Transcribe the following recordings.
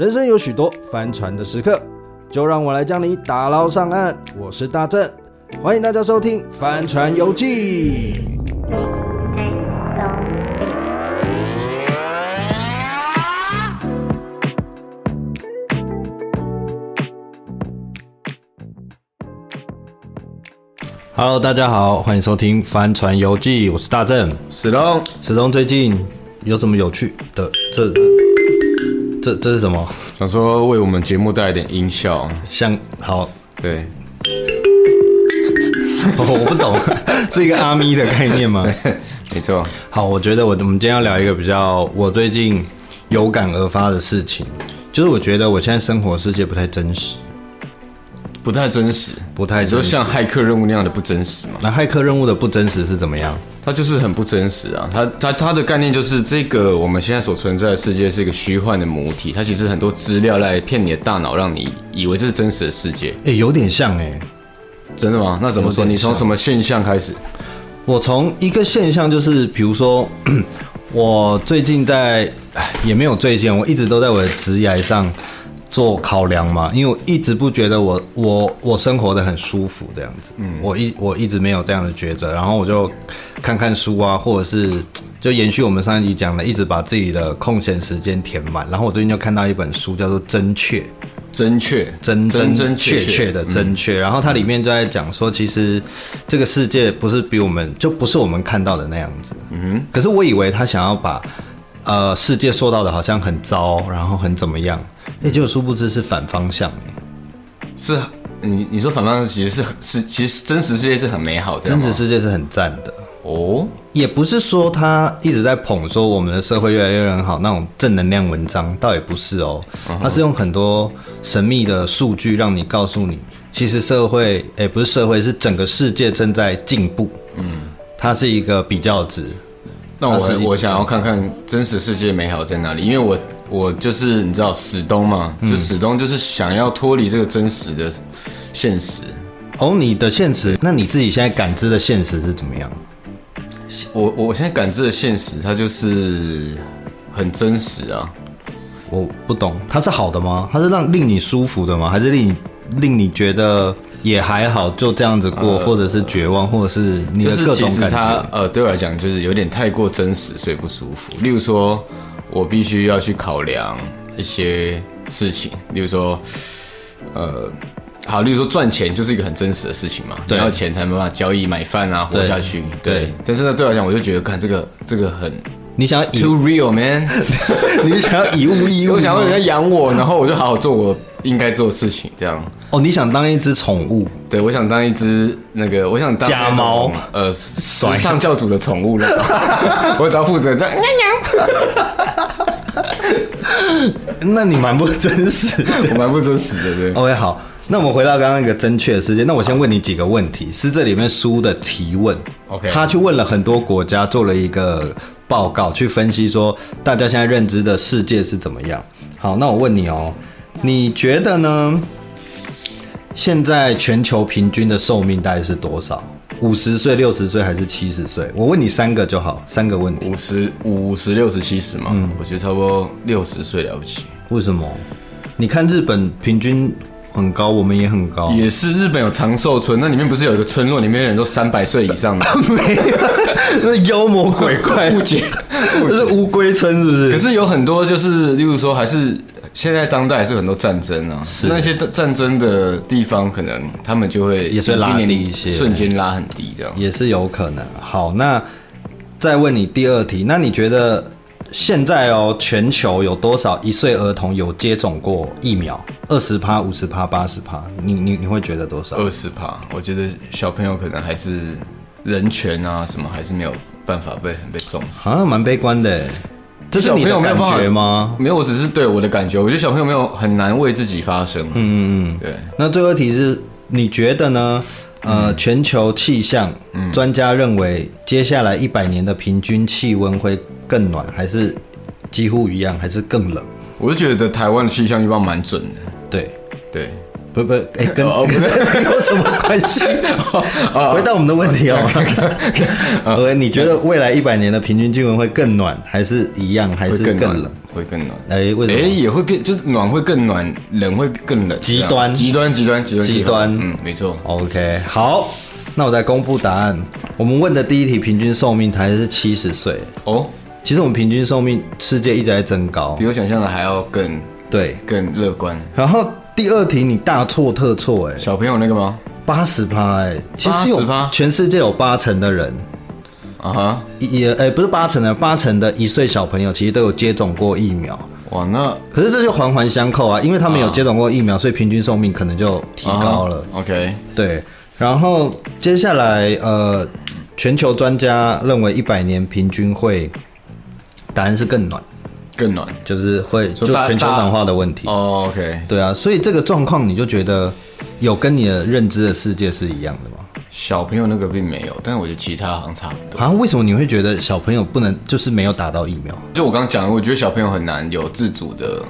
人生有许多翻船的时刻，就让我来将你打捞上岸。我是大正，欢迎大家收听《帆船游记》。Hello，大家好，欢迎收听《帆船游记》，我是大正。史东，史东最近有什么有趣的？这这这是什么？想说为我们节目带来点音效，像好对、哦，我不懂，是一个阿咪的概念吗？没错。好，我觉得我我们今天要聊一个比较我最近有感而发的事情，就是我觉得我现在生活世界不太真实。不太真实，不太就像骇客任务那样的不真实嘛？那骇客任务的不真实是怎么样？它就是很不真实啊！它它它的概念就是这个我们现在所存在的世界是一个虚幻的母体，它其实很多资料来骗你的大脑，让你以为这是真实的世界。哎、欸，有点像哎、欸，真的吗？那怎么说？你从什么现象开始？我从一个现象就是，比如说，我最近在，也没有最近，我一直都在我的职涯上。做考量嘛，因为我一直不觉得我我我生活的很舒服这样子，嗯，我一我一直没有这样的抉择，然后我就看看书啊，或者是就延续我们上一集讲的，一直把自己的空闲时间填满。然后我最近就看到一本书，叫做《真确》，真确，真真真确。确的真确。然后它里面就在讲说，其实这个世界不是比我们就不是我们看到的那样子，嗯，可是我以为他想要把呃世界受到的好像很糟，然后很怎么样。哎，结果殊不知是反方向，是，你你说反方向其实是是其实真实世界是很美好，真实世界是很赞的哦。也不是说他一直在捧说我们的社会越来越很好那种正能量文章，倒也不是哦。他是用很多神秘的数据让你告诉你，其实社会哎不是社会，是整个世界正在进步。嗯，它是一个比较值。那我我想要看看真实世界美好在哪里，因为我。我就是你知道史东嘛？就史东就是想要脱离这个真实的现实。哦，你的现实，那你自己现在感知的现实是怎么样？我我现在感知的现实，它就是很真实啊。我不懂，它是好的吗？它是让令你舒服的吗？还是令你令你觉得也还好，就这样子过，呃、或者是绝望，或者是你的各种感觉？就是其实它呃，对我来讲就是有点太过真实，所以不舒服。例如说。我必须要去考量一些事情，例如说，呃，好，例如说赚钱就是一个很真实的事情嘛，对，要钱才没办法交易买饭啊，活下去。对，对，但是呢，对我来讲，我就觉得看这个这个很，你想要 too real man，你想要以物易物，我想要人家养我，然后我就好好做我应该做的事情，这样。哦，你想当一只宠物？对，我想当一只那个，我想当家猫，呃，时尚教主的宠物了。我只要负责这样。那你蛮不真实的，我蛮不真实的，对。OK，好，那我们回到刚刚那个真确的世界。那我先问你几个问题，是这里面书的提问。OK，他去问了很多国家，做了一个报告，去分析说大家现在认知的世界是怎么样。好，那我问你哦，你觉得呢？现在全球平均的寿命大概是多少？五十岁、六十岁还是七十岁？我问你三个就好，三个问题。五十五十、六十、七十嘛？嗯，我觉得差不多六十岁了不起。为什么？你看日本平均很高，我们也很高。也是日本有长寿村，那里面不是有一个村落，里面的人都三百岁以上的？没有，那妖魔鬼怪，不解，那是乌龟村，是不是？可是有很多，就是例如说，还是。现在当代还是很多战争啊，是那些战争的地方，可能他们就会也是拉低一些，瞬间拉很低，这样也是有可能。好，那再问你第二题，那你觉得现在哦，全球有多少一岁儿童有接种过疫苗？二十趴、五十趴、八十趴？你你你会觉得多少？二十趴，我觉得小朋友可能还是人权啊什么，还是没有办法被很被重视，好像蛮悲观的。这是你的感觉吗？没有，我只是对我的感觉。我觉得小朋友没有很难为自己发声。嗯嗯嗯，对。那最后一题是，你觉得呢？呃，全球气象专家认为，接下来一百年的平均气温会更暖，还是几乎一样，还是更冷？我就觉得台湾的气象预报蛮准的。对对，不不，哎，跟 有什么关系？回答我们的问题好吗？呃 你觉得未来一百年的平均气温会更暖，还是一样，还是更冷？会更暖。哎，为什么？哎，也会变，就是暖会更暖，冷会更冷。极端，极端，极端，极端，极端。嗯，没错。OK，好，那我再公布答案。我们问的第一题，平均寿命还是七十岁。哦，其实我们平均寿命世界一直在增高，比我想象的还要更对，更乐观。然后。第二题你大错特错哎、欸，小朋友那个吗？八十趴哎，其实有全世界有八成的人啊哈，也哎、欸、不是八成的，八成的一岁小朋友其实都有接种过疫苗。哇，那可是这就环环相扣啊，因为他们有接种过疫苗，所以平均寿命可能就提高了。Uh. OK，对，然后接下来呃，全球专家认为一百年平均会，答案是更暖。更暖，就是会就全球暖化的问题。哦，OK，对啊，所以这个状况你就觉得有跟你的认知的世界是一样的吗？小朋友那个并没有，但是我觉得其他好像差不多。啊，为什么你会觉得小朋友不能就是没有打到疫苗？就我刚刚讲的，我觉得小朋友很难有自主的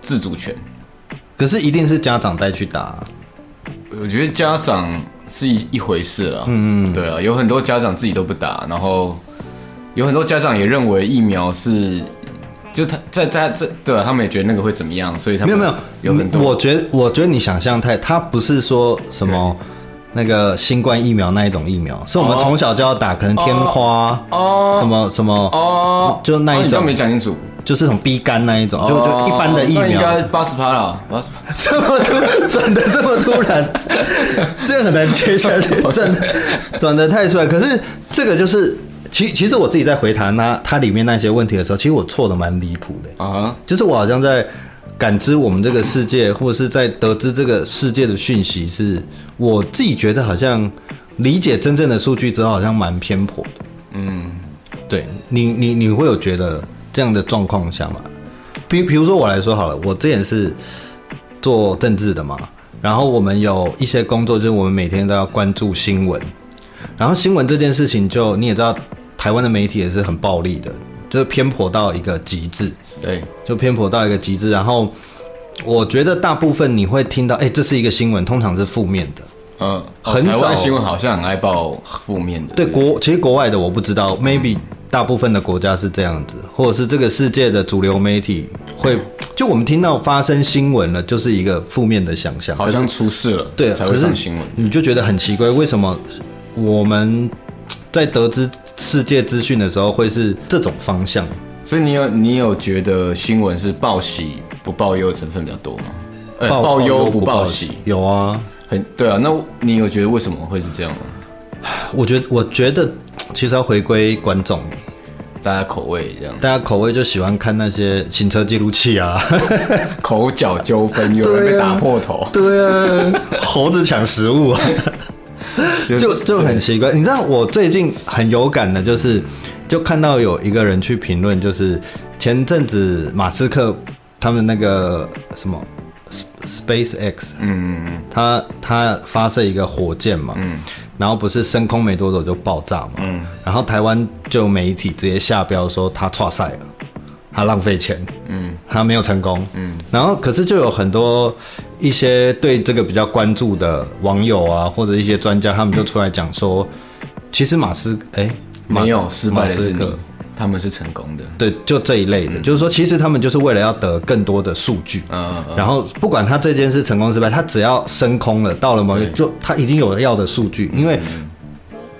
自主权。可是一定是家长带去打啊。我觉得家长是一一回事啊。嗯嗯，对啊，有很多家长自己都不打，然后有很多家长也认为疫苗是。就他在在这对啊，他们也觉得那个会怎么样，所以他们没有没有有很多。我觉得我觉得你想象太，他不是说什么那个新冠疫苗那一种疫苗，是我们从小就要打，可能天花哦什么什么哦，就那一种。没讲清楚，就是什么 B 肝那一种，就就一般的疫苗。应该八十趴了，八十趴。这么突转的这么突然，这个很难接下去，转转的太出来。可是这个就是。其其实我自己在回答那它里面那些问题的时候，其实我错的蛮离谱的啊，就是我好像在感知我们这个世界，或者是在得知这个世界的讯息，是我自己觉得好像理解真正的数据之后，好像蛮偏颇的。嗯，对你你你会有觉得这样的状况下吗？比比如说我来说好了，我之前是做政治的嘛，然后我们有一些工作，就是我们每天都要关注新闻，然后新闻这件事情就你也知道。台湾的媒体也是很暴力的，就是偏颇到一个极致，对，就偏颇到一个极致。然后我觉得大部分你会听到，哎、欸，这是一个新闻，通常是负面的，嗯，很少。台湾新闻好像很爱报负面的。对，国其实国外的我不知道，maybe 大部分的国家是这样子，或者是这个世界的主流媒体会，就我们听到发生新闻了，就是一个负面的想象，好像出事了，对，才会上新闻。你就觉得很奇怪，为什么我们？在得知世界资讯的时候，会是这种方向。所以你有你有觉得新闻是报喜不报忧的成分比较多吗？报报忧不报喜有啊，很对啊。那你有觉得为什么会是这样吗？我觉得我觉得其实要回归观众，大家口味这样，大家口味就喜欢看那些行车记录器啊，口角纠纷有人被打破头，对啊，猴子抢食物啊。就就很奇怪，你知道我最近很有感的，就是就看到有一个人去评论，就是前阵子马斯克他们那个什么 Space X，嗯嗯他他发射一个火箭嘛，嗯，然后不是升空没多久就爆炸嘛，嗯，然后台湾就媒体直接下标说他错赛了。他浪费钱，嗯，他没有成功，嗯，然后可是就有很多一些对这个比较关注的网友啊，或者一些专家，他们就出来讲说，其实马斯，哎，没有失败的是你，他们是成功的，对，就这一类的，嗯，就是说，其实他们就是为了要得更多的数据，嗯，然后不管他这件事成功失败，他只要升空了，到了某一就他已经有了要的数据，因为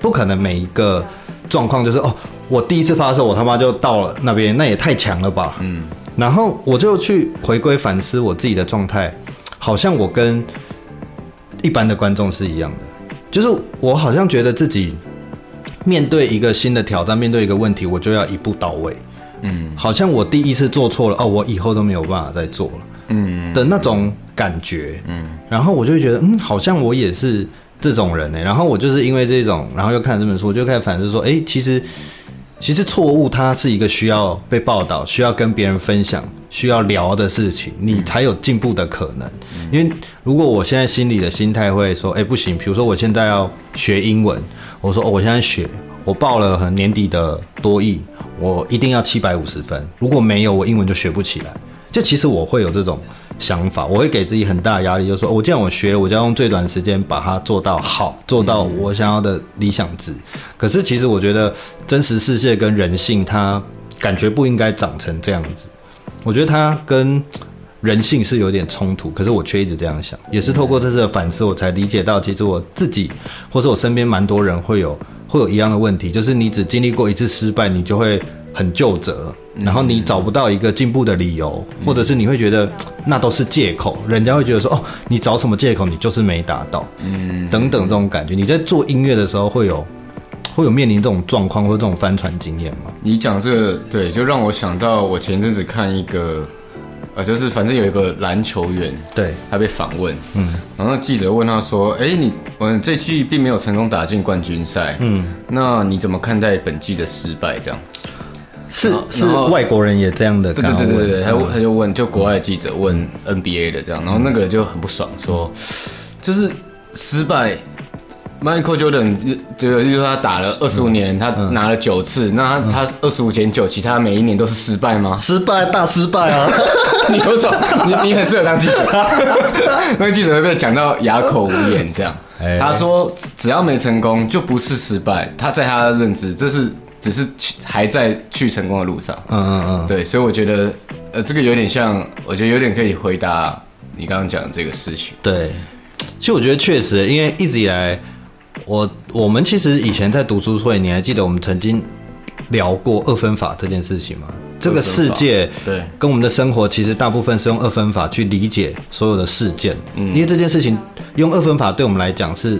不可能每一个状况就是哦。我第一次发射，我他妈就到了那边，那也太强了吧。嗯，然后我就去回归反思我自己的状态，好像我跟一般的观众是一样的，就是我好像觉得自己面对一个新的挑战，面对一个问题，我就要一步到位。嗯，好像我第一次做错了，哦，我以后都没有办法再做了。嗯，的那种感觉。嗯，然后我就会觉得，嗯，好像我也是这种人呢。然后我就是因为这种，然后又看这本书，我就开始反思说，哎，其实。其实错误它是一个需要被报道、需要跟别人分享、需要聊的事情，你才有进步的可能。因为如果我现在心里的心态会说，哎，不行，比如说我现在要学英文，我说哦，我现在学，我报了很年底的多益，我一定要七百五十分，如果没有，我英文就学不起来。就其实我会有这种想法，我会给自己很大的压力，就是说我既然我学了，我就要用最短时间把它做到好，做到我想要的理想值。可是其实我觉得真实世界跟人性，它感觉不应该长成这样子。我觉得它跟人性是有点冲突，可是我却一直这样想，也是透过这次的反思，我才理解到，其实我自己或是我身边蛮多人会有会有一样的问题，就是你只经历过一次失败，你就会很就责，然后你找不到一个进步的理由，或者是你会觉得那都是借口，人家会觉得说哦，你找什么借口，你就是没达到，嗯，等等这种感觉。你在做音乐的时候会有会有面临这种状况或者这种翻船经验吗？你讲这个对，就让我想到我前一阵子看一个。呃，就是反正有一个篮球员，对，他被访问，嗯，然后记者问他说：“哎、欸，你，嗯，这季并没有成功打进冠军赛，嗯，那你怎么看待本季的失败？这样，是是外国人也这样的，对对对对对，他他就问，就国外记者问 NBA 的这样，然后那个人就很不爽，说，就是失败。” Michael Jordan 就就是他打了二十五年，他拿了九次，嗯、那他他二十五减九，其他每一年都是失败吗？失败，大失败啊！你有种，你你很适合当记者。那个记者会被讲到哑口无言，这样。欸、他说，只要没成功，就不是失败。他在他的认知，这是只是还在去成功的路上。嗯嗯嗯，对，所以我觉得，呃，这个有点像，我觉得有点可以回答你刚刚讲的这个事情。对，其实我觉得确实，因为一直以来。我我们其实以前在读书会，你还记得我们曾经聊过二分法这件事情吗？这个世界对跟我们的生活其实大部分是用二分法去理解所有的事件，嗯，因为这件事情用二分法对我们来讲是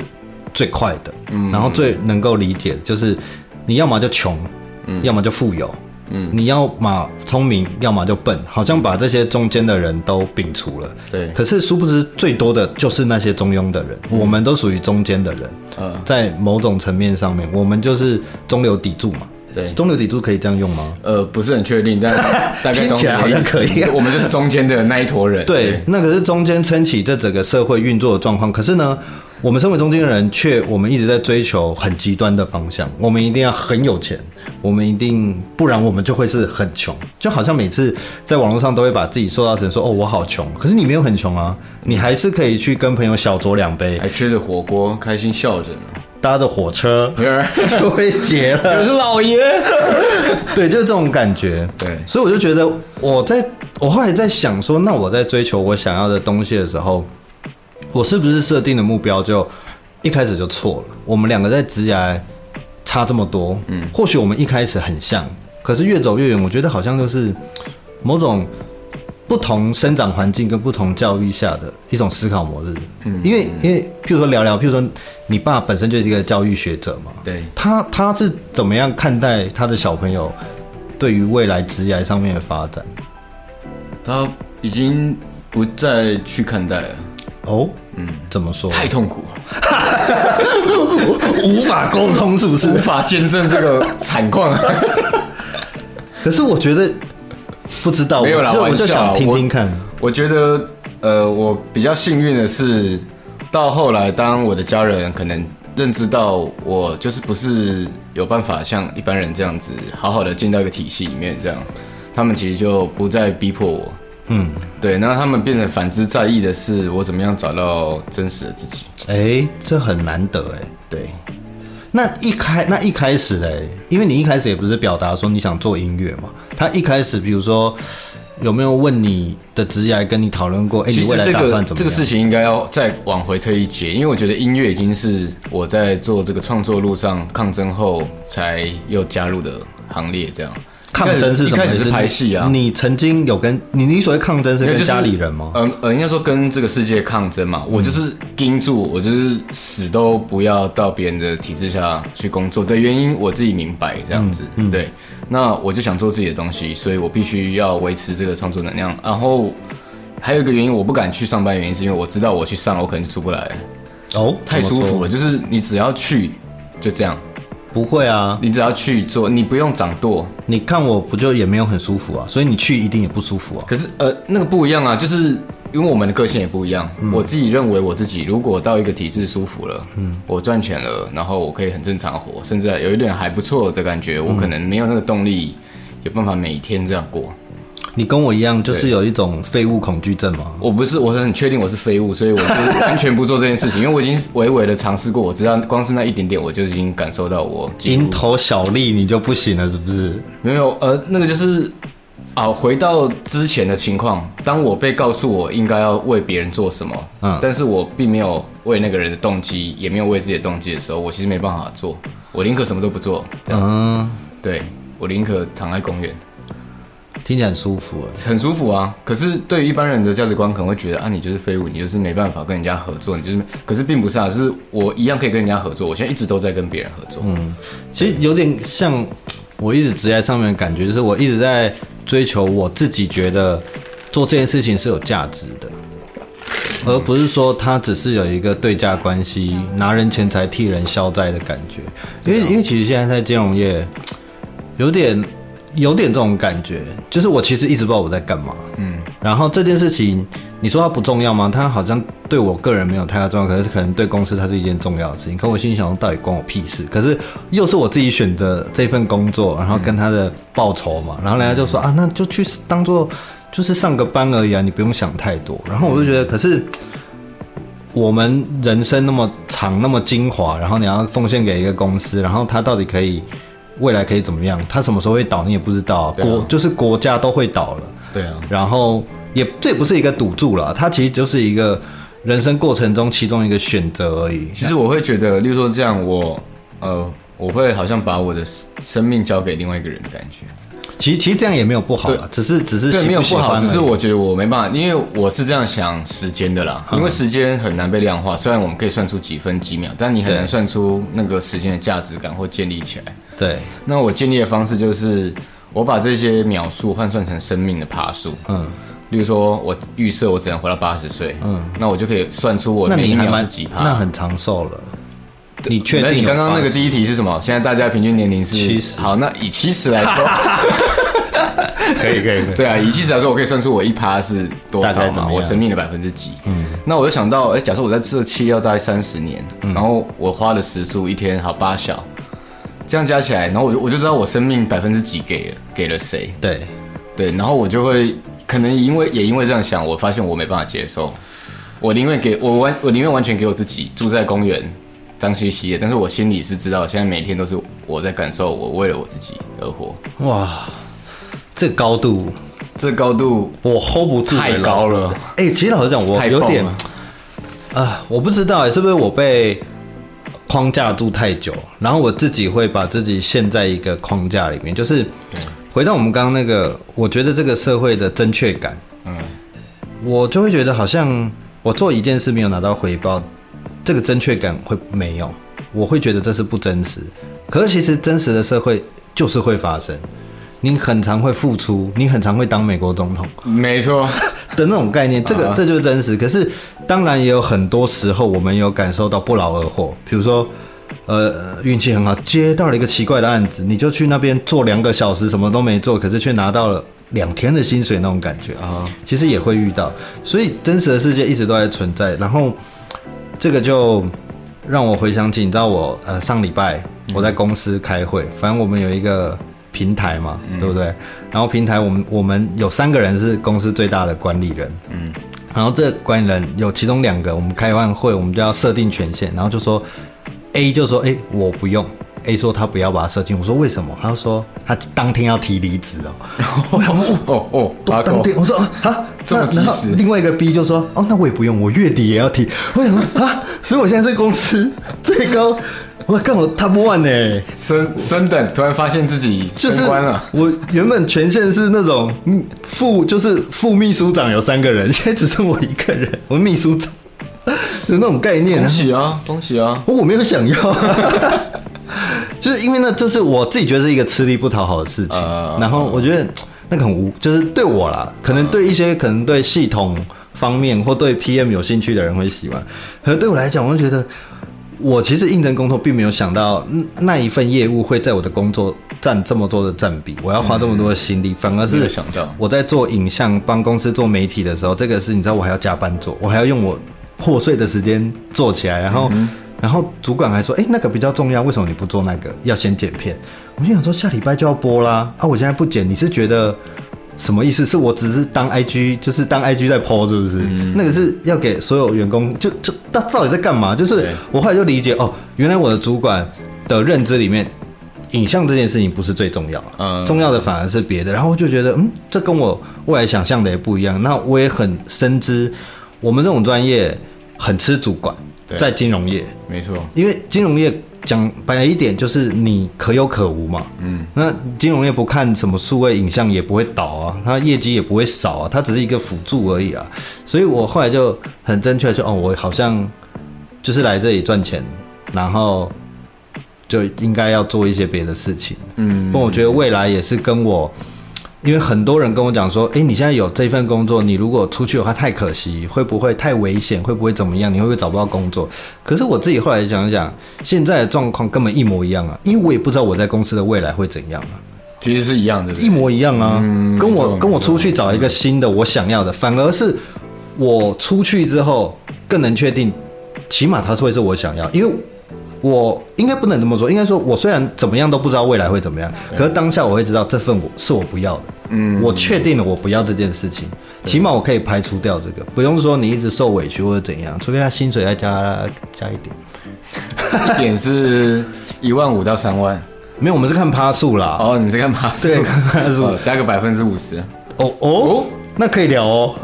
最快的，嗯，然后最能够理解的就是你要么就穷，嗯，要么就富有。嗯，你要么聪明，要么就笨，好像把这些中间的人都摒除了。对，可是殊不知最多的就是那些中庸的人，嗯、我们都属于中间的人。嗯，在某种层面上面，我们就是中流砥柱嘛。对，中流砥柱可以这样用吗？呃，不是很确定，但 大概听起来好像可以。我们就是中间的那一坨人。对，对那可是中间撑起这整个社会运作的状况。可是呢，我们身为中间的人，却我们一直在追求很极端的方向。我们一定要很有钱，我们一定不然我们就会是很穷。就好像每次在网络上都会把自己塑造成说：“哦，我好穷。”可是你没有很穷啊，你还是可以去跟朋友小酌两杯，还吃着火锅，开心笑着。搭着火车就会结了，我是老爷，对，就是这种感觉。对，所以我就觉得，我在我后来在想说，那我在追求我想要的东西的时候，我是不是设定的目标就一开始就错了？我们两个在职涯差这么多，嗯，或许我们一开始很像，可是越走越远，我觉得好像就是某种。不同生长环境跟不同教育下的一种思考模式，嗯，因为因为譬如说聊聊，譬如说你爸本身就是一个教育学者嘛，对，他他是怎么样看待他的小朋友对于未来职业上面的发展？他已经不再去看待了。哦，嗯，怎么说？太痛苦了，无法沟通，是不是？无法见证这个惨况。可是我觉得。不知道，没有啦，我就想听听看。我，我觉得，呃，我比较幸运的是，到后来，当我的家人可能认知到我就是不是有办法像一般人这样子好好的进到一个体系里面，这样，他们其实就不再逼迫我。嗯，对，那他们变得反之在意的是我怎么样找到真实的自己。哎、欸，这很难得哎。对。那一开那一开始嘞，因为你一开始也不是表达说你想做音乐嘛。他一开始，比如说有没有问你的职业，跟你讨论过？哎、欸，你未来打算怎么样？这个事情应该要再往回推一截，因为我觉得音乐已经是我在做这个创作路上抗争后才又加入的行列，这样。抗争是什么？一开始是拍戏啊。你曾经有跟你你所谓抗争是跟家里人吗？嗯、就是、呃，应该说跟这个世界抗争嘛。我就是盯住，我就是死都不要到别人的体制下去工作的原因，我自己明白这样子。嗯，对。那我就想做自己的东西，所以我必须要维持这个创作能量。然后还有一个原因，我不敢去上班，原因是因为我知道我去上，我可能就出不来。哦，太舒服了，就是你只要去，就这样。不会啊，你只要去做，你不用掌舵。你看我不就也没有很舒服啊，所以你去一定也不舒服啊。可是呃，那个不一样啊，就是因为我们的个性也不一样。嗯、我自己认为我自己如果到一个体制舒服了，嗯，我赚钱了，然后我可以很正常活，甚至有一点还不错的感觉，嗯、我可能没有那个动力，有办法每天这样过。你跟我一样，就是有一种废物恐惧症吗？我不是，我很确定我是废物，所以我就完全不做这件事情，因为我已经微微的尝试过，我知道光是那一点点，我就已经感受到我蝇头小利，你就不行了，是不是？没有，呃，那个就是啊，回到之前的情况，当我被告诉我应该要为别人做什么，嗯，但是我并没有为那个人的动机，也没有为自己的动机的时候，我其实没办法做，我宁可什么都不做，嗯，对，我宁可躺在公园。听起来很舒服，很舒服啊！可是对于一般人的价值观，可能会觉得啊，你就是废物，你就是没办法跟人家合作，你就是……可是并不是啊，是我一样可以跟人家合作。我现在一直都在跟别人合作。嗯，其实有点像我一直职业上面的感觉，就是我一直在追求我自己觉得做这件事情是有价值的，而不是说他只是有一个对价关系，拿人钱财替人消灾的感觉。因为因为其实现在在金融业有点。有点这种感觉，就是我其实一直不知道我在干嘛。嗯，然后这件事情，你说它不重要吗？它好像对我个人没有太大重要，可是可能对公司它是一件重要的事情。可我心里想，到底关我屁事？可是又是我自己选择这份工作，然后跟他的报酬嘛，然后人家就说啊，那就去当做就是上个班而已啊，你不用想太多。然后我就觉得，可是我们人生那么长，那么精华，然后你要奉献给一个公司，然后他到底可以？未来可以怎么样？它什么时候会倒，你也不知道。啊、国就是国家都会倒了。对啊。然后也这也不是一个赌注了，它其实就是一个人生过程中其中一个选择而已。其实我会觉得，例如说这样我，我呃，我会好像把我的生命交给另外一个人的感觉。其实其实这样也没有不好啦，只是只是对没有不好，只是我觉得我没办法，因为我是这样想时间的啦，嗯、因为时间很难被量化。虽然我们可以算出几分几秒，但你很难算出那个时间的价值感或建立起来。对，那我建立的方式就是我把这些秒数换算成生命的爬数。嗯，例如说我预设我只能活到八十岁，嗯，那我就可以算出我每一秒是几趴，那很长寿了。你确定？你刚刚那个第一题是什么？现在大家平均年龄是七十。好，那以七十来说，可以可以。对啊，以七十来说，我可以算出我一趴是多少嘛？我生命的百分之几？嗯。那我就想到，哎，假设我在这期要大概三十年，然后我花的时数一天好八小，这样加起来，然后我就我就知道我生命百分之几给了给了谁？对对，然后我就会可能因为也因为这样想，我发现我没办法接受，我宁愿给我完我宁愿完全给我自己住在公园。脏兮兮的，但是我心里是知道，现在每天都是我在感受，我为了我自己而活。哇，这高度，这高度我 hold 不住，太高了。哎、欸，其实老实讲，我有点啊、呃，我不知道，是不是我被框架住太久，然后我自己会把自己陷在一个框架里面。就是回到我们刚刚那个，我觉得这个社会的正确感，嗯，我就会觉得好像我做一件事没有拿到回报。这个正确感会没有，我会觉得这是不真实。可是其实真实的社会就是会发生，你很常会付出，你很常会当美国总统，没错 的那种概念，这个这就是真实。可是当然也有很多时候我们有感受到不劳而获，比如说呃运气很好，接到了一个奇怪的案子，你就去那边做两个小时什么都没做，可是却拿到了两天的薪水那种感觉啊，其实也会遇到。所以真实的世界一直都在存在，然后。这个就让我回想起，你知道我呃上礼拜我在公司开会，反正我们有一个平台嘛，对不对？然后平台我们我们有三个人是公司最大的管理人，嗯，然后这管理人有其中两个，我们开完会我们就要设定权限，然后就说 A 就说哎我不用。A 说他不要把它射进，我说为什么？他就说他当天要提离职哦。哦 哦，当天我说啊，这么及时。另外一个 B 就说哦，那我也不用，我月底也要提。我想说啊，所以我现在在公司 最高，我干我 top one 呢，升升等，突然发现自己升官了。我原本权限是那种副，就是副秘书长有三个人，现在只剩我一个人，我秘书长，就那种概念。恭喜啊，恭喜啊！我没有想要。就是因为那，就是我自己觉得是一个吃力不讨好的事情。然后我觉得那个很无，就是对我啦，可能对一些可能对系统方面或对 PM 有兴趣的人会喜欢。可是对我来讲，我就觉得我其实应征工作，并没有想到那一份业务会在我的工作占这么多的占比，我要花这么多的心力，反而是想到我在做影像帮公司做媒体的时候，这个是你知道我还要加班做，我还要用我破碎的时间做起来，然后。然后主管还说：“哎，那个比较重要，为什么你不做那个？要先剪片。”我就想说，下礼拜就要播啦。啊，我现在不剪，你是觉得什么意思？是我只是当 IG，就是当 IG 在 po，是不是？嗯、那个是要给所有员工，就就他到底在干嘛？就是我后来就理解哦，原来我的主管的认知里面，影像这件事情不是最重要，嗯，重要的反而是别的。然后我就觉得，嗯，这跟我未来想象的也不一样。那我也很深知，我们这种专业很吃主管，在金融业，没错，因为金融业。讲白一点，就是你可有可无嘛。嗯，那金融业不看什么数位影像也不会倒啊，它业绩也不会少啊，它只是一个辅助而已啊。所以我后来就很正确的说，哦，我好像就是来这里赚钱，然后就应该要做一些别的事情。嗯，不过我觉得未来也是跟我。因为很多人跟我讲说，哎，你现在有这份工作，你如果出去的话太可惜，会不会太危险？会不会怎么样？你会不会找不到工作？可是我自己后来想想，现在的状况根本一模一样啊，因为我也不知道我在公司的未来会怎样啊。其实是一样的，一模一样啊。嗯，跟我跟我出去找一个新的我想要的，反而是我出去之后更能确定，起码它会是我想要，因为。我应该不能这么说，应该说，我虽然怎么样都不知道未来会怎么样，可是当下我会知道这份我是我不要的，嗯，我确定了我不要这件事情，起码我可以排除掉这个，不用说你一直受委屈或者怎样，除非他薪水再加加一点，一点是一万五到三万，没有，我们是看趴数啦，哦，你们是看趴数，对，看趴数，加个百分之五十，哦？哦，那可以聊哦，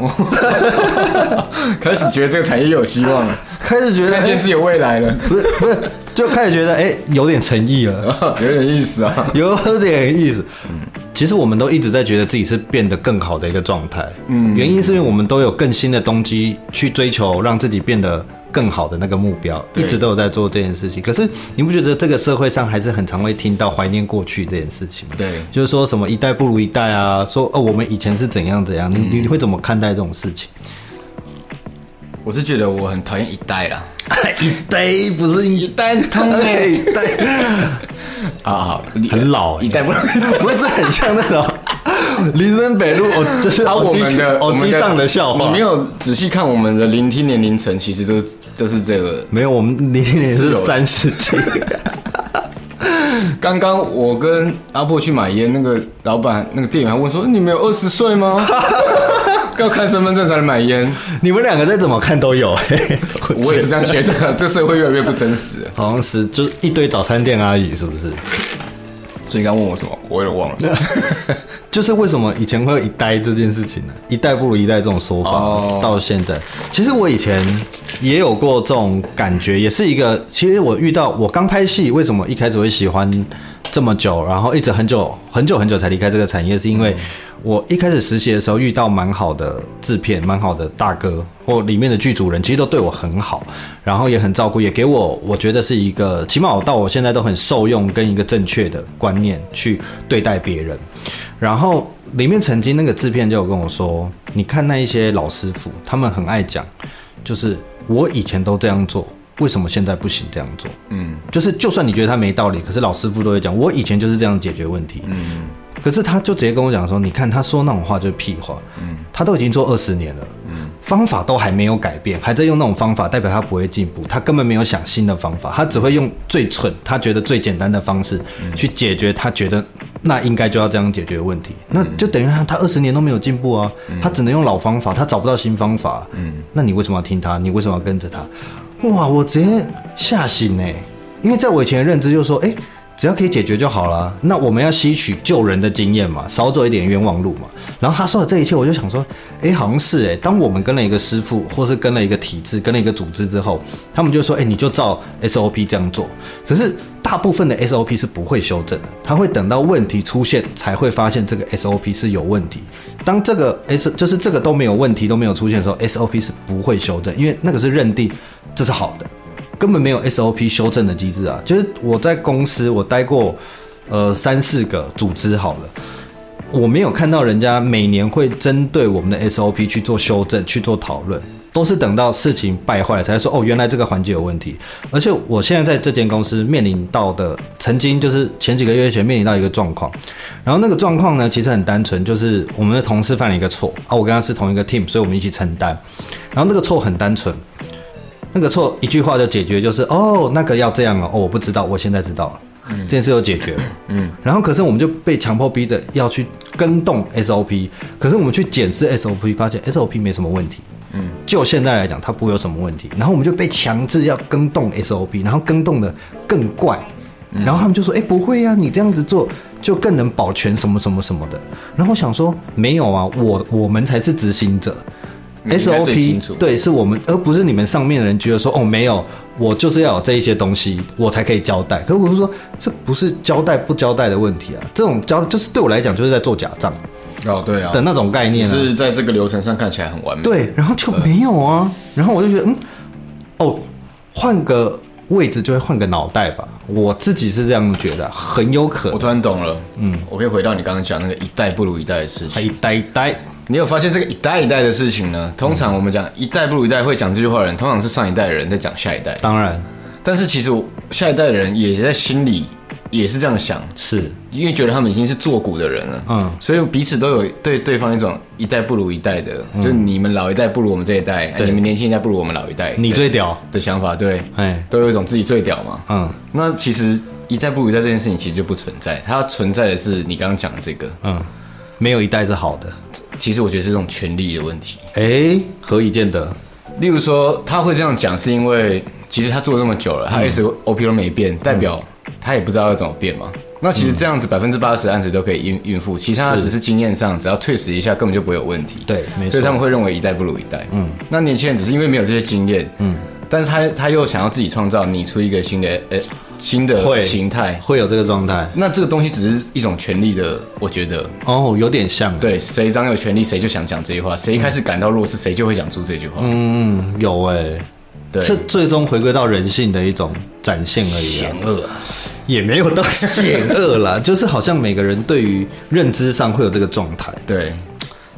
开始觉得这个产业有希望了，开始觉得看见自己有未来了，不是不是。就开始觉得哎、欸，有点诚意了，有点意思啊，有点意思。嗯，其实我们都一直在觉得自己是变得更好的一个状态。嗯，原因是因为我们都有更新的动机去追求让自己变得更好的那个目标，一直都有在做这件事情。可是你不觉得这个社会上还是很常会听到怀念过去这件事情吗？对，就是说什么一代不如一代啊，说哦我们以前是怎样怎样，你你会怎么看待这种事情？我是觉得我很讨厌一代啦，一代不是 一代通 哎，一代。啊，很老，一代不，不是很像那种 林森北路 哦，这是我们的耳机上的笑话。你没有仔细看我们的聆听年龄层，其实这这是这个没有，我们聆听年龄是三十几。刚刚我跟阿破去买烟，那个老板那个店员还问说：“你们有二十岁吗？”要看身份证才能买烟，你们两个再怎么看都有。我，我也是这样觉得，这社会越来越不真实。好像是就是一堆早餐店阿姨，是不是？所以刚问我什么，我有点忘了。就是为什么以前会有一代这件事情呢？一代不如一代这种说法，oh. 到现在，其实我以前也有过这种感觉，也是一个。其实我遇到我刚拍戏，为什么一开始会喜欢这么久，然后一直很久很久很久才离开这个产业，是因为。我一开始实习的时候遇到蛮好的制片，蛮好的大哥或里面的剧组人，其实都对我很好，然后也很照顾，也给我我觉得是一个，起码我到我现在都很受用，跟一个正确的观念去对待别人。然后里面曾经那个制片就有跟我说：“你看那一些老师傅，他们很爱讲，就是我以前都这样做，为什么现在不行这样做？嗯，就是就算你觉得他没道理，可是老师傅都会讲，我以前就是这样解决问题。嗯。”可是他就直接跟我讲说：“你看他说那种话就是屁话，嗯，他都已经做二十年了，嗯，方法都还没有改变，还在用那种方法，代表他不会进步，他根本没有想新的方法，他只会用最蠢，他觉得最简单的方式去解决他觉得那应该就要这样解决问题，那就等于他他二十年都没有进步啊，他只能用老方法，他找不到新方法，嗯，那你为什么要听他？你为什么要跟着他？哇，我直接吓醒哎，因为在我以前的认知就是说，哎。”只要可以解决就好了。那我们要吸取救人的经验嘛，少走一点冤枉路嘛。然后他说的这一切，我就想说，哎，好像是哎。当我们跟了一个师傅，或是跟了一个体制，跟了一个组织之后，他们就说，哎，你就照 SOP 这样做。可是大部分的 SOP 是不会修正的，他会等到问题出现才会发现这个 SOP 是有问题。当这个 S 就是这个都没有问题都没有出现的时候，SOP 是不会修正，因为那个是认定这是好的。根本没有 SOP 修正的机制啊！就是我在公司，我待过，呃，三四个组织好了，我没有看到人家每年会针对我们的 SOP 去做修正、去做讨论，都是等到事情败坏了才说哦，原来这个环节有问题。而且我现在在这间公司面临到的，曾经就是前几个月前面临到一个状况，然后那个状况呢，其实很单纯，就是我们的同事犯了一个错啊，我跟他是同一个 team，所以我们一起承担。然后那个错很单纯。那个错一句话就解决，就是哦，那个要这样哦，哦，我不知道，我现在知道了。嗯这件事就解决了。嗯，然后可是我们就被强迫逼的要去跟动 SOP，可是我们去检视 SOP，发现 SOP 没什么问题。嗯，就现在来讲，它不会有什么问题。然后我们就被强制要跟动 SOP，然后跟动的更怪。然后他们就说：“哎，不会呀，你这样子做就更能保全什么什么什么的。”然后我想说：“没有啊，我我们才是执行者。” SOP 对，是我们，而不是你们上面的人觉得说哦，没有，我就是要有这一些东西，我才可以交代。可是我是说，这不是交代不交代的问题啊，这种交就是对我来讲就是在做假账哦，对啊。的那种概念，啊，是在这个流程上看起来很完美。对，然后就没有啊，然后我就觉得嗯，哦，换个位置就会换个脑袋吧，我自己是这样觉得，很有可能。我突然懂了，嗯，我可以回到你刚刚讲那个一代不如一代的事情，一代一代。你有发现这个一代一代的事情呢？通常我们讲一代不如一代，会讲这句话的人，通常是上一代的人在讲下一代。当然，但是其实下一代的人也在心里也是这样想，是。因为觉得他们已经是做古的人了，嗯，所以彼此都有对对方一种一代不如一代的，嗯、就是你们老一代不如我们这一代，对。你们年轻一代不如我们老一代，你最屌的想法，对，哎，都有一种自己最屌嘛，嗯，那其实一代不如一代这件事情其实就不存在，它存在的是你刚刚讲的这个，嗯，没有一代是好的。其实我觉得是这种权利的问题。哎，何以见得？例如说，他会这样讲，是因为其实他做了那么久了，他一直 OP 都没变，代表他也不知道要怎么变嘛。那其实这样子百分之八十案子都可以应应付，其他只是经验上，只要退时一下，根本就不会有问题。对，没错。所以他们会认为一代不如一代。嗯。那年轻人只是因为没有这些经验。嗯。但是他他又想要自己创造，拟出一个新的呃新的形态，会有这个状态。那这个东西只是一种权利的，我觉得哦，有点像。对，谁掌有权利，谁就想讲这句话；谁一开始感到弱势，谁就会讲出这句话。嗯，有哎、欸，对，这最终回归到人性的一种展现而已。险恶，也没有到险恶啦，就是好像每个人对于认知上会有这个状态。对。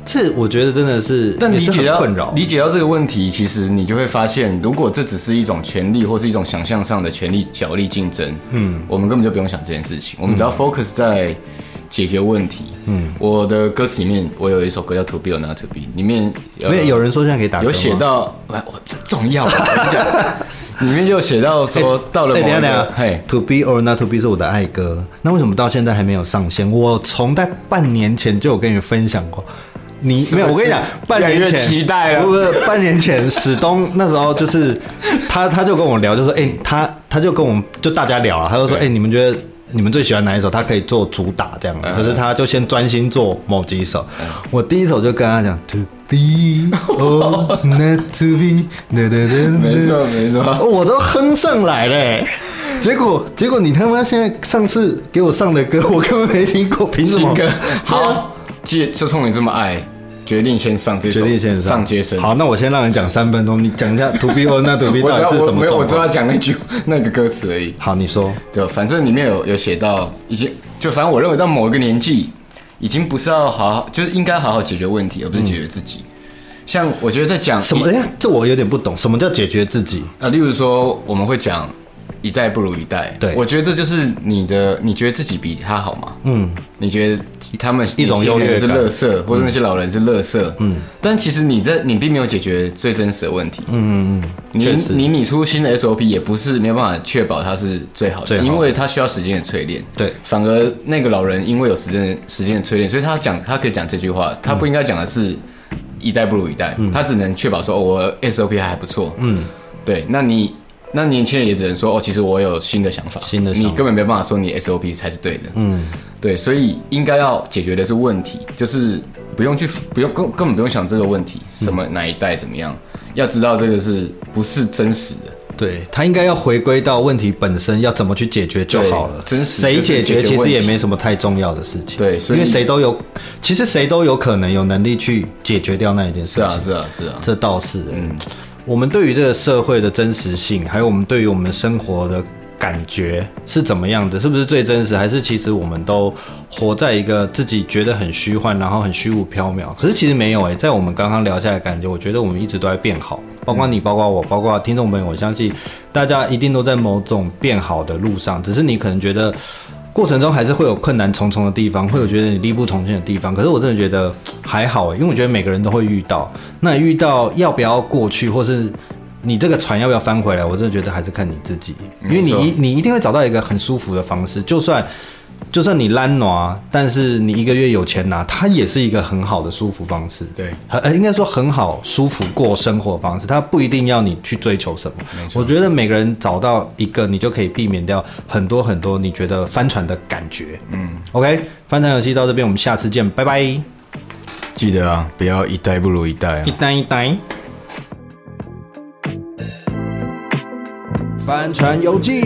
这我觉得真的是，但理解到困扰，理解到这个问题，其实你就会发现，如果这只是一种权利或是一种想象上的权利角力竞争，嗯，我们根本就不用想这件事情，我们只要 focus 在解决问题。嗯，我的歌词里面，我有一首歌叫 To Be or Not To Be，里面有有人说现在可以打歌，有写到，我这重要，里面就写到说，到了某一个，等下等下，嘿，To Be or Not To Be 是我的爱歌，那为什么到现在还没有上线？我从在半年前就有跟你分享过。你没有，我跟你讲，半年前期待了，不是半年前，史东那时候就是 他，他就跟我聊，就说，哎、欸，他他就跟我们就大家聊了，他就说，哎、欸，你们觉得你们最喜欢哪一首？他可以做主打这样，可是他就先专心做某几首。我第一首就跟他讲，To be or not to be，对对对，没错没错，我都哼上来了，结果结果你他妈现在上次给我上的歌，我根本没听过，凭什么？好，就就冲你这么爱。决定先上这首，决定先上，上街声。好，那我先让你讲三分钟，你讲一下 To Be or Not To Be 到底是什么？没有，我知道讲那句 那个歌词而已。好，你说。对，反正里面有有写到，已经就反正我认为到某一个年纪，已经不是要好好，就是应该好好解决问题，而不是解决自己。嗯、像我觉得在讲什么？哎呀，这我有点不懂，什么叫解决自己？啊，例如说我们会讲。一代不如一代，对，我觉得这就是你的，你觉得自己比他好吗？嗯，你觉得他们一种优越是垃圾，或者那些老人是垃圾，嗯，但其实你在你并没有解决最真实的问题，嗯嗯嗯，你你拟出新的 SOP 也不是没有办法确保它是最好的，因为它需要时间的淬炼，对，反而那个老人因为有时间时间的淬炼，所以他讲他可以讲这句话，他不应该讲的是一代不如一代，他只能确保说我 SOP 还还不错，嗯，对，那你。那年轻人也只能说哦，其实我有新的想法，新的想法，你根本没办法说你 SOP 才是对的。嗯，对，所以应该要解决的是问题，就是不用去不用根根本不用想这个问题，什么哪一代怎么样，要知道这个是不是真实的？对，他应该要回归到问题本身，要怎么去解决就好了。真实谁解决其实也没什么太重要的事情。对，因为谁都有，其实谁都有可能有能力去解决掉那一件事情。是啊，是啊，是啊，这倒是嗯。我们对于这个社会的真实性，还有我们对于我们生活的感觉是怎么样的？是不是最真实？还是其实我们都活在一个自己觉得很虚幻，然后很虚无缥缈？可是其实没有诶，在我们刚刚聊下来的感觉，我觉得我们一直都在变好，包括你，包括我，包括听众朋友，我相信大家一定都在某种变好的路上，只是你可能觉得。过程中还是会有困难重重的地方，会有觉得你力不从心的地方。可是我真的觉得 还好，因为我觉得每个人都会遇到。那遇到要不要过去，或是你这个船要不要翻回来，我真的觉得还是看你自己，因为你一你一定会找到一个很舒服的方式，就算。就算你懒惰，但是你一个月有钱拿，它也是一个很好的舒服方式。对，呃，应该说很好舒服过生活方式，它不一定要你去追求什么。我觉得每个人找到一个，你就可以避免掉很多很多你觉得翻船的感觉。嗯，OK，翻船游戏到这边，我们下次见，拜拜。记得啊，不要一代不如一代啊，一代一代。帆船游记。